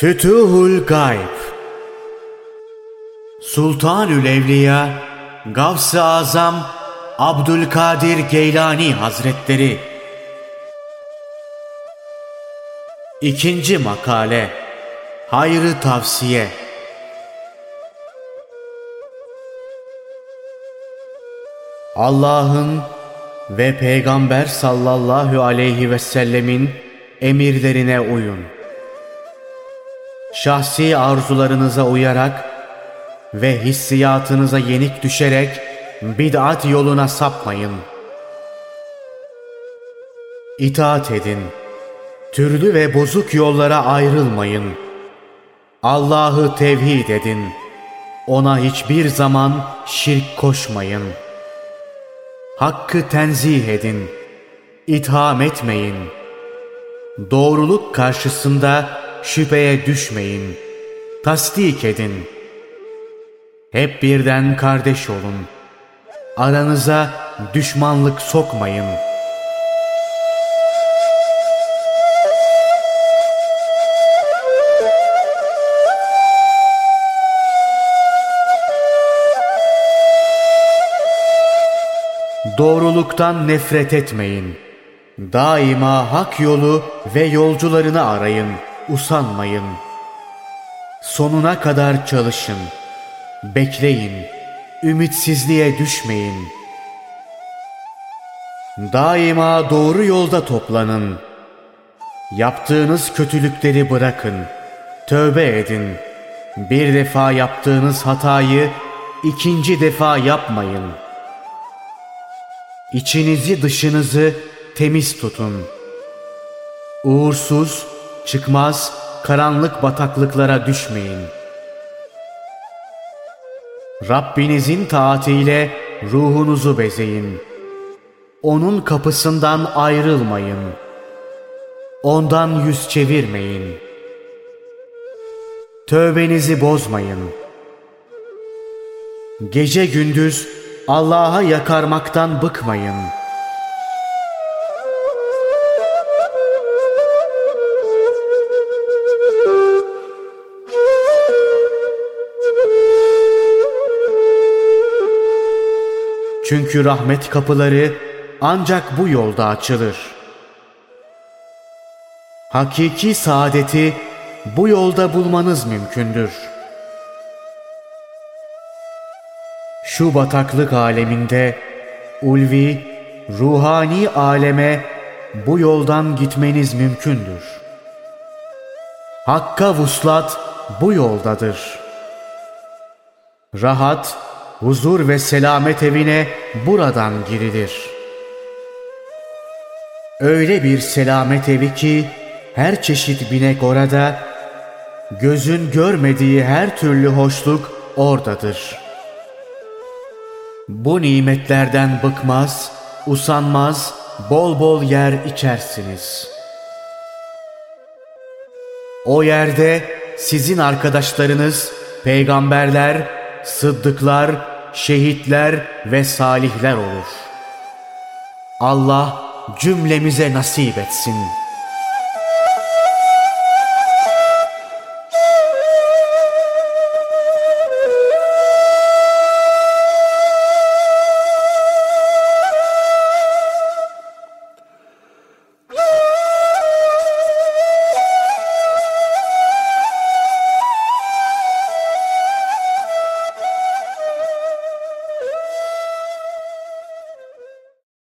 Fütuhul Gayb. Sultanül Evliya Gavs-ı Azam Abdülkadir Geylani Hazretleri. İkinci makale Hayrı tavsiye. Allah'ın ve Peygamber sallallahu aleyhi ve sellemin emirlerine uyun. Şahsi arzularınıza uyarak ve hissiyatınıza yenik düşerek bid'at yoluna sapmayın. İtaat edin. Türlü ve bozuk yollara ayrılmayın. Allah'ı tevhid edin. Ona hiçbir zaman şirk koşmayın. Hakkı tenzih edin. İtham etmeyin. Doğruluk karşısında şüpheye düşmeyin. Tasdik edin. Hep birden kardeş olun. Aranıza düşmanlık sokmayın. Doğruluktan nefret etmeyin. Daima hak yolu ve yolcularını arayın, usanmayın. Sonuna kadar çalışın. Bekleyin, ümitsizliğe düşmeyin. Daima doğru yolda toplanın. Yaptığınız kötülükleri bırakın. Tövbe edin. Bir defa yaptığınız hatayı ikinci defa yapmayın. İçinizi dışınızı temiz tutun. Uğursuz, çıkmaz, karanlık bataklıklara düşmeyin.'' Rabbinizin taatiyle ruhunuzu bezeyin. Onun kapısından ayrılmayın. Ondan yüz çevirmeyin. Tövbenizi bozmayın. Gece gündüz Allah'a yakarmaktan bıkmayın.'' Çünkü rahmet kapıları ancak bu yolda açılır. Hakiki saadeti bu yolda bulmanız mümkündür. Şu bataklık aleminde ulvi, ruhani aleme bu yoldan gitmeniz mümkündür. Hakka vuslat bu yoldadır. Rahat, huzur ve selamet evine buradan girilir. Öyle bir selamet evi ki her çeşit binek orada, gözün görmediği her türlü hoşluk oradadır. Bu nimetlerden bıkmaz, usanmaz, bol bol yer içersiniz. O yerde sizin arkadaşlarınız, peygamberler, sıddıklar, şehitler ve salihler olur. Allah cümlemize nasip etsin.''